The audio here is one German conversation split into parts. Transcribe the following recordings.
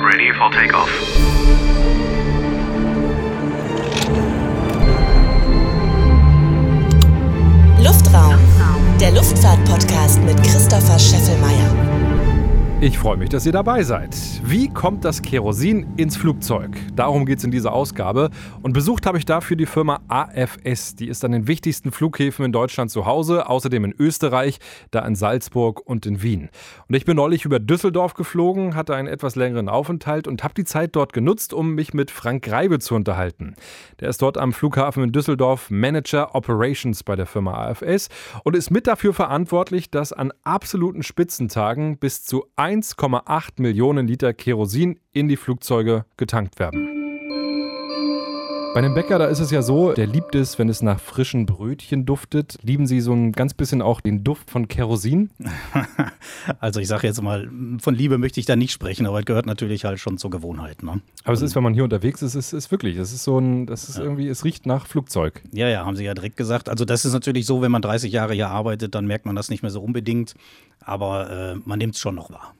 Ready for takeoff. Luftraum, der Luftfahrt-Podcast mit Christopher Scheffelmeier. Ich freue mich, dass ihr dabei seid. Wie kommt das Kerosin ins Flugzeug? Darum geht es in dieser Ausgabe. Und besucht habe ich dafür die Firma AFS. Die ist an den wichtigsten Flughäfen in Deutschland zu Hause, außerdem in Österreich, da in Salzburg und in Wien. Und ich bin neulich über Düsseldorf geflogen, hatte einen etwas längeren Aufenthalt und habe die Zeit dort genutzt, um mich mit Frank Greibe zu unterhalten. Der ist dort am Flughafen in Düsseldorf Manager Operations bei der Firma AFS und ist mit dafür verantwortlich, dass an absoluten Spitzentagen bis zu 1,8 Millionen Liter Kerosin in die Flugzeuge getankt werden. Bei einem Bäcker, da ist es ja so, der liebt es, wenn es nach frischen Brötchen duftet. Lieben Sie so ein ganz bisschen auch den Duft von Kerosin? Also ich sage jetzt mal, von Liebe möchte ich da nicht sprechen, aber es gehört natürlich halt schon zur Gewohnheit. Ne? Aber es ist, wenn man hier unterwegs ist, es ist wirklich, es ist so ein, das ist ja. irgendwie, es riecht nach Flugzeug. Ja, ja, haben Sie ja direkt gesagt. Also das ist natürlich so, wenn man 30 Jahre hier arbeitet, dann merkt man das nicht mehr so unbedingt, aber äh, man nimmt es schon noch wahr.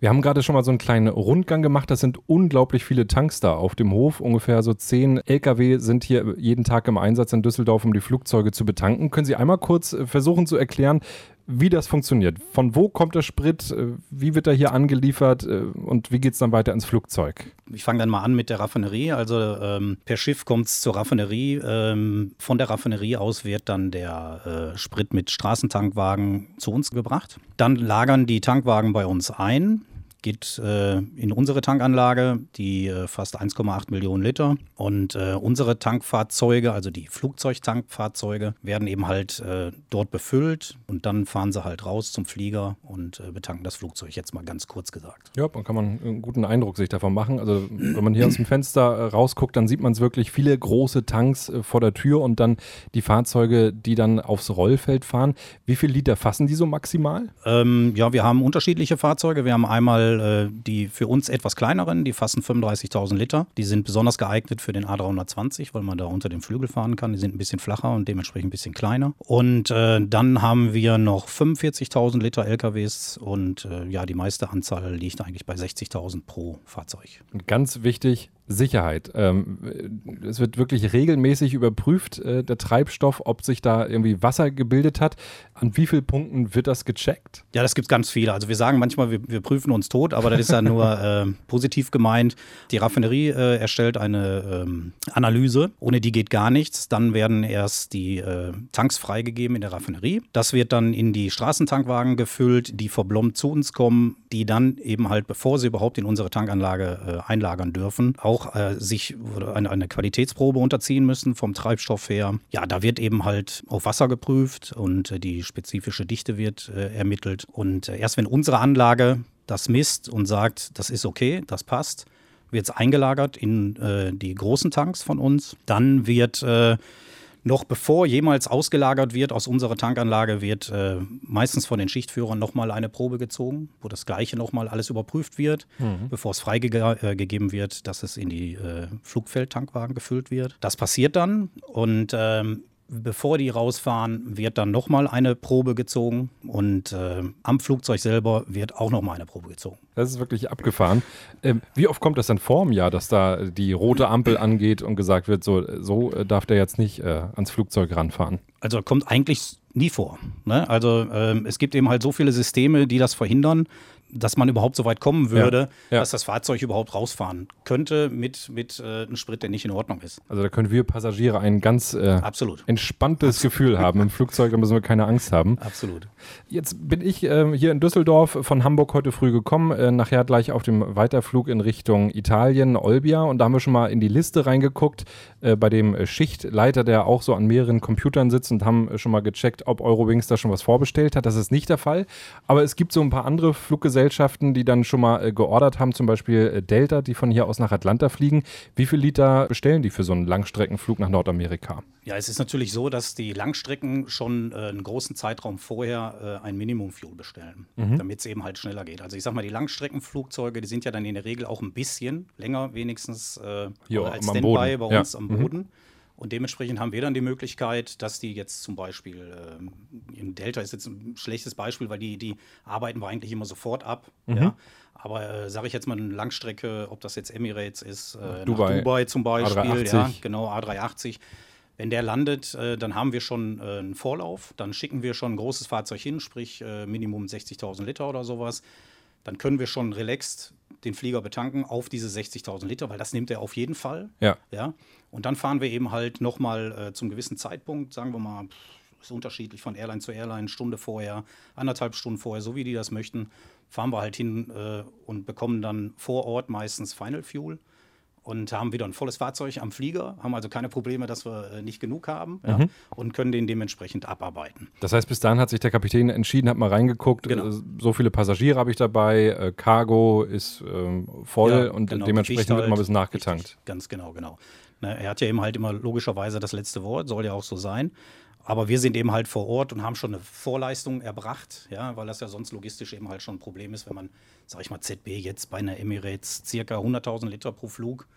Wir haben gerade schon mal so einen kleinen Rundgang gemacht. Das sind unglaublich viele Tanks da auf dem Hof. Ungefähr so zehn Lkw sind hier jeden Tag im Einsatz in Düsseldorf, um die Flugzeuge zu betanken. Können Sie einmal kurz äh, versuchen zu erklären, wie das funktioniert? Von wo kommt der Sprit? Äh, wie wird er hier angeliefert? Äh, und wie geht es dann weiter ins Flugzeug? Ich fange dann mal an mit der Raffinerie. Also ähm, per Schiff kommt es zur Raffinerie. Ähm, von der Raffinerie aus wird dann der äh, Sprit mit Straßentankwagen zu uns gebracht. Dann lagern die Tankwagen bei uns ein geht äh, in unsere Tankanlage, die äh, fast 1,8 Millionen Liter. Und äh, unsere Tankfahrzeuge, also die Flugzeugtankfahrzeuge, werden eben halt äh, dort befüllt und dann fahren sie halt raus zum Flieger und äh, betanken das Flugzeug, jetzt mal ganz kurz gesagt. Ja, dann kann man einen guten Eindruck sich davon machen. Also wenn man hier aus dem Fenster äh, rausguckt, dann sieht man es wirklich viele große Tanks vor der Tür und dann die Fahrzeuge, die dann aufs Rollfeld fahren. Wie viel Liter fassen die so maximal? Ähm, ja, wir haben unterschiedliche Fahrzeuge. Wir haben einmal äh, die für uns etwas kleineren, die fassen 35.000 Liter. Die sind besonders geeignet für den A320, weil man da unter dem Flügel fahren kann. Die sind ein bisschen flacher und dementsprechend ein bisschen kleiner. Und äh, dann haben wir noch 45.000 Liter LKWs und äh, ja, die meiste Anzahl liegt eigentlich bei 60.000 pro Fahrzeug. Ganz wichtig, Sicherheit. Ähm, es wird wirklich regelmäßig überprüft, äh, der Treibstoff, ob sich da irgendwie Wasser gebildet hat. An wie vielen Punkten wird das gecheckt? Ja, das gibt es ganz viele. Also wir sagen manchmal, wir, wir, prüfen uns tot, aber das ist ja nur äh, positiv gemeint. Die Raffinerie äh, erstellt eine ähm, Analyse, ohne die geht gar nichts. Dann werden erst die äh, Tanks freigegeben in der Raffinerie. Das wird dann in die Straßentankwagen gefüllt, die verblombt zu uns kommen, die dann eben halt, bevor sie überhaupt in unsere Tankanlage äh, einlagern dürfen, auch auch äh, sich eine, eine, Qualitätsprobe unterziehen müssen vom Treibstoff her. Ja, da wird eben halt auf Wasser geprüft und äh, die spezifische Dichte wird äh, ermittelt. Und äh, erst wenn unsere Anlage das misst und sagt, das ist okay, das passt, wird es eingelagert in äh, die großen Tanks von uns. Dann wird äh, noch bevor jemals ausgelagert wird aus unserer Tankanlage, wird äh, meistens von den Schichtführern nochmal eine Probe gezogen, wo das Gleiche nochmal alles überprüft wird, mhm. bevor es freigegeben äh, wird, dass es in die äh, Flugfeldtankwagen gefüllt wird. Das passiert dann und ähm, bevor die rausfahren, wird dann nochmal eine Probe gezogen und äh, am Flugzeug selber wird auch nochmal eine Probe gezogen. Das ist wirklich abgefahren. Ähm, wie oft kommt das dann vor im Jahr, dass da die rote Ampel angeht und gesagt wird, so, so äh, darf der jetzt nicht äh, ans Flugzeug ranfahren? Also kommt eigentlich nie vor. Ne? Also ähm, es gibt eben halt so viele Systeme, die das verhindern, dass man überhaupt so weit kommen würde, ja, ja. dass das Fahrzeug überhaupt rausfahren könnte mit, mit äh, einem Sprit, der nicht in Ordnung ist. Also da können wir Passagiere ein ganz äh, Absolut. entspanntes Absolut. Gefühl haben. Im Flugzeug da müssen wir keine Angst haben. Absolut. Jetzt bin ich äh, hier in Düsseldorf von Hamburg heute früh gekommen, äh, nachher gleich auf dem Weiterflug in Richtung Italien, Olbia und da haben wir schon mal in die Liste reingeguckt äh, bei dem Schichtleiter, der auch so an mehreren Computern sitzt und haben schon mal gecheckt, ob Eurowings da schon was vorbestellt hat. Das ist nicht der Fall, aber es gibt so ein paar andere Fluggesellschaften, Fluggesellschaften, die dann schon mal äh, geordert haben, zum Beispiel äh, Delta, die von hier aus nach Atlanta fliegen. Wie viel Liter bestellen die für so einen Langstreckenflug nach Nordamerika? Ja, es ist natürlich so, dass die Langstrecken schon äh, einen großen Zeitraum vorher äh, ein Minimum-Fuel bestellen, mhm. damit es eben halt schneller geht. Also ich sag mal, die Langstreckenflugzeuge, die sind ja dann in der Regel auch ein bisschen länger wenigstens äh, jo, als Standby bei uns ja. am mhm. Boden. Mhm. Und dementsprechend haben wir dann die Möglichkeit, dass die jetzt zum Beispiel, äh, in Delta ist jetzt ein schlechtes Beispiel, weil die, die arbeiten wir eigentlich immer sofort ab. Mhm. Ja. Aber äh, sage ich jetzt mal eine Langstrecke, ob das jetzt Emirates ist, äh, Dubai. Dubai zum Beispiel, A380. ja, genau, A380. Wenn der landet, äh, dann haben wir schon äh, einen Vorlauf. Dann schicken wir schon ein großes Fahrzeug hin, sprich äh, Minimum 60.000 Liter oder sowas. Dann können wir schon relaxed den Flieger betanken auf diese 60.000 Liter, weil das nimmt er auf jeden Fall. Ja. ja? Und dann fahren wir eben halt nochmal äh, zum gewissen Zeitpunkt, sagen wir mal, ist unterschiedlich von Airline zu Airline, Stunde vorher, anderthalb Stunden vorher, so wie die das möchten, fahren wir halt hin äh, und bekommen dann vor Ort meistens Final Fuel und haben wieder ein volles Fahrzeug am Flieger, haben also keine Probleme, dass wir äh, nicht genug haben ja, mhm. und können den dementsprechend abarbeiten. Das heißt, bis dahin hat sich der Kapitän entschieden, hat mal reingeguckt, genau. äh, so viele Passagiere habe ich dabei, äh, Cargo ist ähm, voll ja, und genau, dementsprechend halt, wird mal ein bisschen nachgetankt. Richtig, ganz genau, genau. Na, er hat ja eben halt immer logischerweise das letzte Wort, soll ja auch so sein. Aber wir sind eben halt vor Ort und haben schon eine Vorleistung erbracht, ja, weil das ja sonst logistisch eben halt schon ein Problem ist, wenn man, sag ich mal, ZB jetzt bei einer Emirates circa 100.000 Liter pro Flug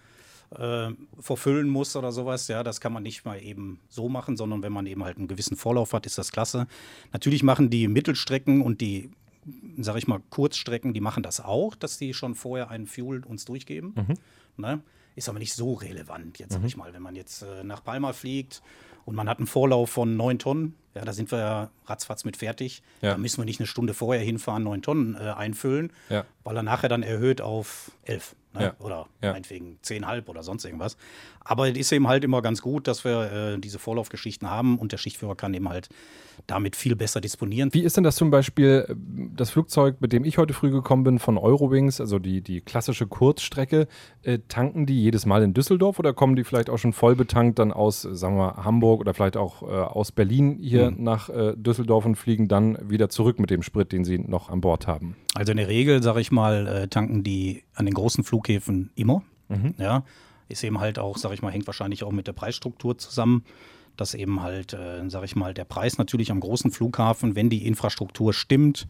äh, verfüllen muss oder sowas. Ja, das kann man nicht mal eben so machen, sondern wenn man eben halt einen gewissen Vorlauf hat, ist das klasse. Natürlich machen die Mittelstrecken und die, sag ich mal, Kurzstrecken, die machen das auch, dass die schon vorher einen Fuel uns durchgeben. Mhm. Ne? Ist aber nicht so relevant, jetzt mhm. sag ich mal, wenn man jetzt äh, nach Palma fliegt und man hat einen Vorlauf von neun Tonnen, ja, da sind wir ja ratzfatz mit fertig. Ja. Da müssen wir nicht eine Stunde vorher hinfahren, neun Tonnen äh, einfüllen, ja. weil er nachher dann erhöht auf elf. Ne? Ja. Oder ja. meinetwegen zehnhalb oder sonst irgendwas. Aber es ist eben halt immer ganz gut, dass wir äh, diese Vorlaufgeschichten haben und der Schichtführer kann eben halt damit viel besser disponieren. Wie ist denn das zum Beispiel, das Flugzeug, mit dem ich heute früh gekommen bin, von Eurowings, also die, die klassische Kurzstrecke, äh, tanken die jedes Mal in Düsseldorf oder kommen die vielleicht auch schon voll betankt dann aus, sagen wir, Hamburg oder vielleicht auch äh, aus Berlin hier mhm. nach äh, Düsseldorf und fliegen dann wieder zurück mit dem Sprit, den sie noch an Bord haben? Also in der Regel, sage ich mal, tanken die an den großen Flughäfen immer. Mhm. Ja, ist eben halt auch, sage ich mal, hängt wahrscheinlich auch mit der Preisstruktur zusammen dass eben halt, äh, sage ich mal, der Preis natürlich am großen Flughafen, wenn die Infrastruktur stimmt,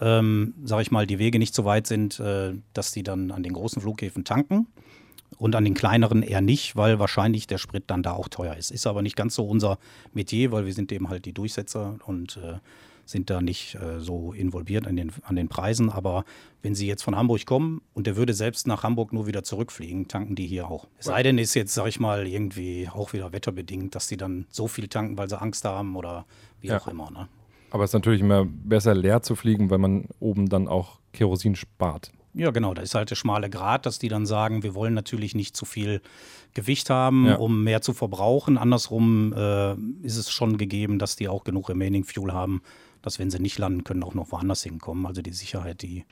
ähm, sage ich mal, die Wege nicht so weit sind, äh, dass die dann an den großen Flughäfen tanken und an den kleineren eher nicht, weil wahrscheinlich der Sprit dann da auch teuer ist. Ist aber nicht ganz so unser Metier, weil wir sind eben halt die Durchsetzer und äh, sind da nicht äh, so involviert an den, an den Preisen. Aber wenn Sie jetzt von Hamburg kommen und der würde selbst nach Hamburg nur wieder zurückfliegen, tanken die hier auch. Es sei denn, ist jetzt, sag ich mal, irgendwie auch wieder wetterbedingt, dass die dann so viel tanken, weil sie Angst haben oder wie ja. auch immer. Ne? Aber es ist natürlich immer besser, leer zu fliegen, weil man oben dann auch Kerosin spart. Ja, genau, da ist halt der schmale Grat, dass die dann sagen, wir wollen natürlich nicht zu viel Gewicht haben, ja. um mehr zu verbrauchen. Andersrum äh, ist es schon gegeben, dass die auch genug Remaining Fuel haben, dass wenn sie nicht landen können, auch noch woanders hinkommen. Also die Sicherheit, die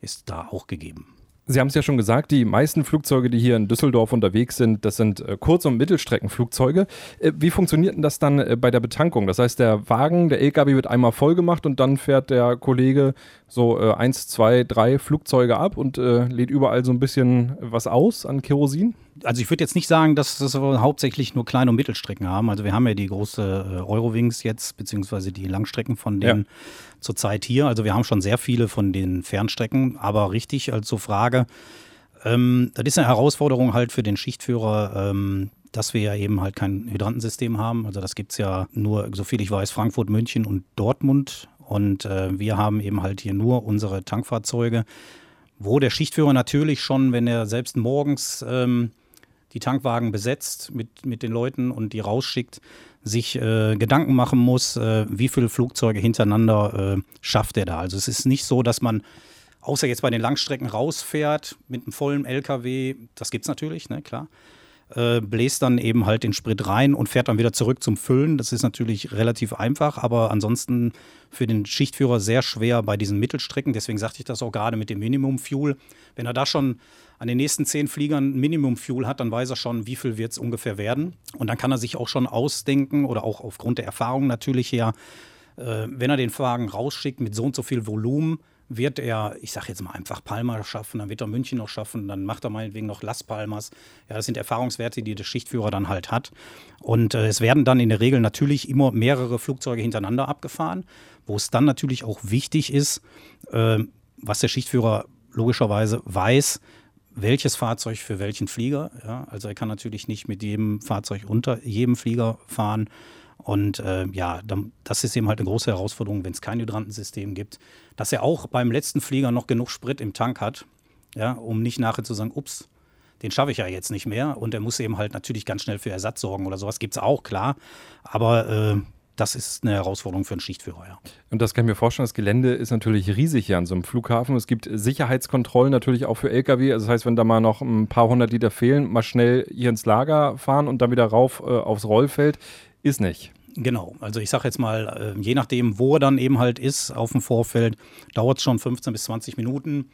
ist da auch gegeben. Sie haben es ja schon gesagt, die meisten Flugzeuge, die hier in Düsseldorf unterwegs sind, das sind äh, Kurz- und Mittelstreckenflugzeuge. Äh, wie funktioniert denn das dann äh, bei der Betankung? Das heißt, der Wagen, der LKW wird einmal voll gemacht und dann fährt der Kollege so eins, zwei, drei Flugzeuge ab und lädt überall so ein bisschen was aus an Kerosin? Also ich würde jetzt nicht sagen, dass das hauptsächlich nur Klein- und Mittelstrecken haben. Also wir haben ja die große äh, Eurowings jetzt, beziehungsweise die Langstrecken von denen ja. zurzeit hier. Also wir haben schon sehr viele von den Fernstrecken, aber richtig als so Frage, ähm, das ist eine Herausforderung halt für den Schichtführer, ähm, dass wir ja eben halt kein Hydrantensystem haben. Also das gibt es ja nur, soviel ich weiß, Frankfurt, München und Dortmund. Und äh, wir haben eben halt hier nur unsere Tankfahrzeuge, wo der Schichtführer natürlich schon, wenn er selbst morgens ähm, die Tankwagen besetzt mit, mit den Leuten und die rausschickt, sich äh, Gedanken machen muss, äh, wie viele Flugzeuge hintereinander äh, schafft er da. Also es ist nicht so, dass man, außer jetzt bei den Langstrecken rausfährt mit einem vollen LKW, das gibt es natürlich, ne, klar, äh, bläst dann eben halt den Sprit rein und fährt dann wieder zurück zum Füllen. Das ist natürlich relativ einfach, aber ansonsten für den Schichtführer sehr schwer bei diesen Mittelstrecken. Deswegen sagte ich das auch gerade mit dem Minimum Fuel. Wenn er da schon an den nächsten zehn Fliegern Minimum Fuel hat, dann weiß er schon, wie viel wird es ungefähr werden. Und dann kann er sich auch schon ausdenken oder auch aufgrund der Erfahrung natürlich her, äh, wenn er den Wagen rausschickt mit so und so viel Volumen, wird er, ich sage jetzt mal einfach Palma schaffen, dann wird er München noch schaffen, dann macht er meinetwegen noch Las Palmas. Ja, das sind Erfahrungswerte, die der Schichtführer dann halt hat. Und äh, es werden dann in der Regel natürlich immer mehrere Flugzeuge hintereinander abgefahren, wo es dann natürlich auch wichtig ist, äh, was der Schichtführer logischerweise weiß, welches Fahrzeug für welchen Flieger. Ja? Also er kann natürlich nicht mit jedem Fahrzeug unter jedem Flieger fahren. Und äh, ja, das ist eben halt eine große Herausforderung, wenn es kein Hydrantensystem gibt, dass er auch beim letzten Flieger noch genug Sprit im Tank hat, ja, um nicht nachher zu sagen, ups, den schaffe ich ja jetzt nicht mehr. Und er muss eben halt natürlich ganz schnell für Ersatz sorgen oder sowas. Gibt es auch, klar. Aber äh, das ist eine Herausforderung für einen Schichtführer, ja. Und das kann ich mir vorstellen, das Gelände ist natürlich riesig hier an so einem Flughafen. Es gibt Sicherheitskontrollen natürlich auch für Lkw. Also das heißt, wenn da mal noch ein paar hundert Liter fehlen, mal schnell hier ins Lager fahren und dann wieder rauf äh, aufs Rollfeld, ist nicht. Genau, also ich sage jetzt mal, äh, je nachdem, wo er dann eben halt ist auf dem Vorfeld, dauert es schon 15 bis 20 Minuten,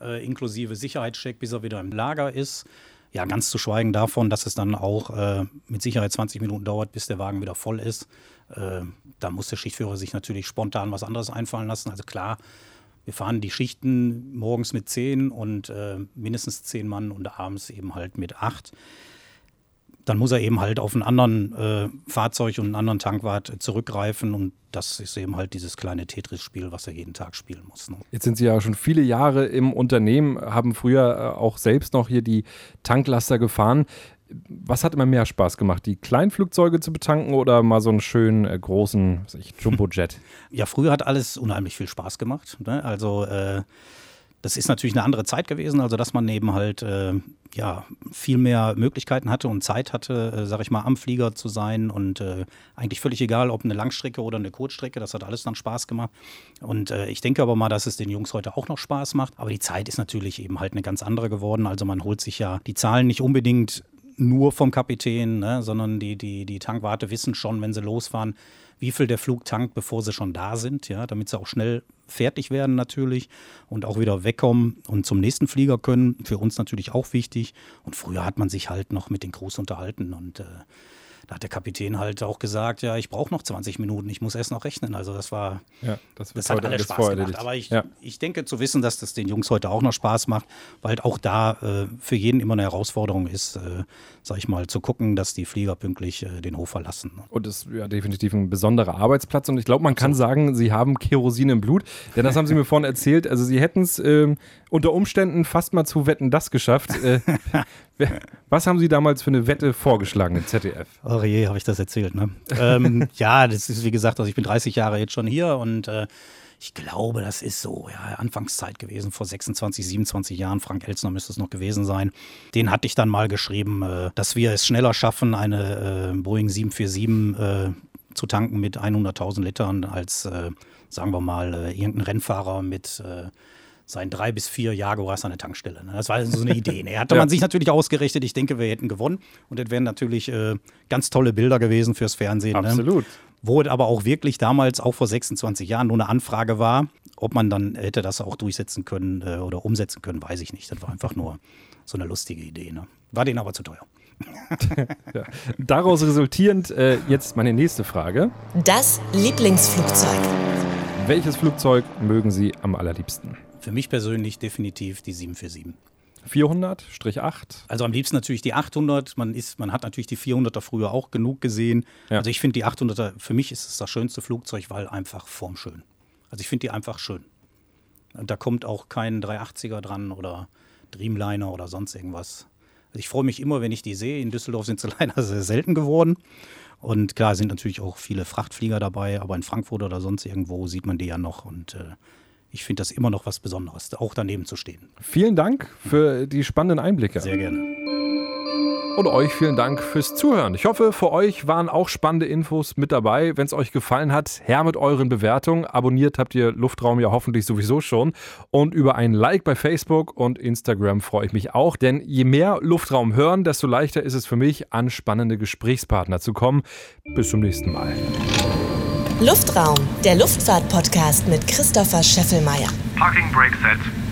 äh, inklusive Sicherheitscheck, bis er wieder im Lager ist. Ja, ganz zu schweigen davon, dass es dann auch äh, mit Sicherheit 20 Minuten dauert, bis der Wagen wieder voll ist. Äh, da muss der Schichtführer sich natürlich spontan was anderes einfallen lassen. Also klar, wir fahren die Schichten morgens mit 10 und äh, mindestens 10 Mann und abends eben halt mit 8 dann muss er eben halt auf einen anderen äh, Fahrzeug und einen anderen Tankwart zurückgreifen und das ist eben halt dieses kleine Tetris-Spiel, was er jeden Tag spielen muss. Ne? Jetzt sind Sie ja schon viele Jahre im Unternehmen, haben früher äh, auch selbst noch hier die Tanklaster gefahren. Was hat immer mehr Spaß gemacht, die Kleinflugzeuge zu betanken oder mal so einen schönen äh, großen Jumbo-Jet? Ja, früher hat alles unheimlich viel Spaß gemacht. Ne? Also äh, das ist natürlich eine andere Zeit gewesen, also dass man eben halt äh, ja, viel mehr Möglichkeiten hatte und Zeit hatte, äh, sag ich mal, am Flieger zu sein und äh, eigentlich völlig egal, ob eine Langstrecke oder eine Kurzstrecke, das hat alles dann Spaß gemacht. Und äh, ich denke aber mal, dass es den Jungs heute auch noch Spaß macht. Aber die Zeit ist natürlich eben halt eine ganz andere geworden. Also man holt sich ja die Zahlen nicht unbedingt nur vom Kapitän, ne, sondern die, die, die Tankwarte wissen schon, wenn sie losfahren, wie viel der Flug tankt, bevor sie schon da sind, ja, damit sie auch schnell fertig werden natürlich und auch wieder wegkommen und zum nächsten Flieger können. Für uns natürlich auch wichtig. Und früher hat man sich halt noch mit den Crews unterhalten und äh, da hat der Kapitän halt auch gesagt, ja, ich brauche noch 20 Minuten, ich muss erst noch rechnen. Also das war, ja, das, das hat alles Spaß gemacht. Aber ich, ja. ich denke zu wissen, dass das den Jungs heute auch noch Spaß macht, weil auch da äh, für jeden immer eine Herausforderung ist, äh, sag ich mal, zu gucken, dass die Flieger pünktlich äh, den Hof verlassen. Und das ist ja definitiv ein besonderer Arbeitsplatz. Und ich glaube, man kann so. sagen, Sie haben Kerosin im Blut. Denn das haben Sie mir vorhin erzählt. Also Sie hätten es ähm, unter Umständen fast mal zu Wetten das geschafft. Äh, was haben Sie damals für eine Wette vorgeschlagen im ZDF? Oh je, habe ich das erzählt, ne? ähm, ja, das ist wie gesagt, also ich bin 30 Jahre jetzt schon hier und äh, ich glaube, das ist so, ja, Anfangszeit gewesen, vor 26, 27 Jahren. Frank Elsner müsste es noch gewesen sein. Den hatte ich dann mal geschrieben, äh, dass wir es schneller schaffen, eine äh, Boeing 747 äh, zu tanken mit 100.000 Litern als, äh, sagen wir mal, äh, irgendein Rennfahrer mit seien drei bis vier Jaguars an der Tankstelle. Ne? Das war so eine Idee. Ne? Hatte ja. man sich natürlich ausgerichtet. Ich denke, wir hätten gewonnen. Und das wären natürlich äh, ganz tolle Bilder gewesen fürs Fernsehen. Ne? Absolut. Ne? Wo es aber auch wirklich damals, auch vor 26 Jahren, nur eine Anfrage war. Ob man dann hätte das auch durchsetzen können äh, oder umsetzen können, weiß ich nicht. Das war einfach nur so eine lustige Idee. Ne? War denen aber zu teuer. ja. Daraus resultierend äh, jetzt meine nächste Frage. Das Lieblingsflugzeug. Welches Flugzeug mögen Sie am allerliebsten? Für mich persönlich definitiv die 747. 400-8? Also am liebsten natürlich die 800. Man, ist, man hat natürlich die 400er früher auch genug gesehen. Ja. Also ich finde die 800er, für mich ist es das schönste Flugzeug, weil einfach formschön. Also ich finde die einfach schön. Und da kommt auch kein 380er dran oder Dreamliner oder sonst irgendwas. Also ich freue mich immer, wenn ich die sehe. In Düsseldorf sind sie leider sehr selten geworden. Und klar sind natürlich auch viele Frachtflieger dabei, aber in Frankfurt oder sonst irgendwo sieht man die ja noch. Und äh, ich finde das immer noch was Besonderes, auch daneben zu stehen. Vielen Dank für die spannenden Einblicke. Sehr gerne. Und euch vielen Dank fürs Zuhören. Ich hoffe, für euch waren auch spannende Infos mit dabei. Wenn es euch gefallen hat, her mit euren Bewertungen. Abonniert habt ihr Luftraum ja hoffentlich sowieso schon. Und über ein Like bei Facebook und Instagram freue ich mich auch. Denn je mehr Luftraum hören, desto leichter ist es für mich, an spannende Gesprächspartner zu kommen. Bis zum nächsten Mal. Luftraum, der Luftfahrt-Podcast mit Christopher Scheffelmeier. Parking Brake Set.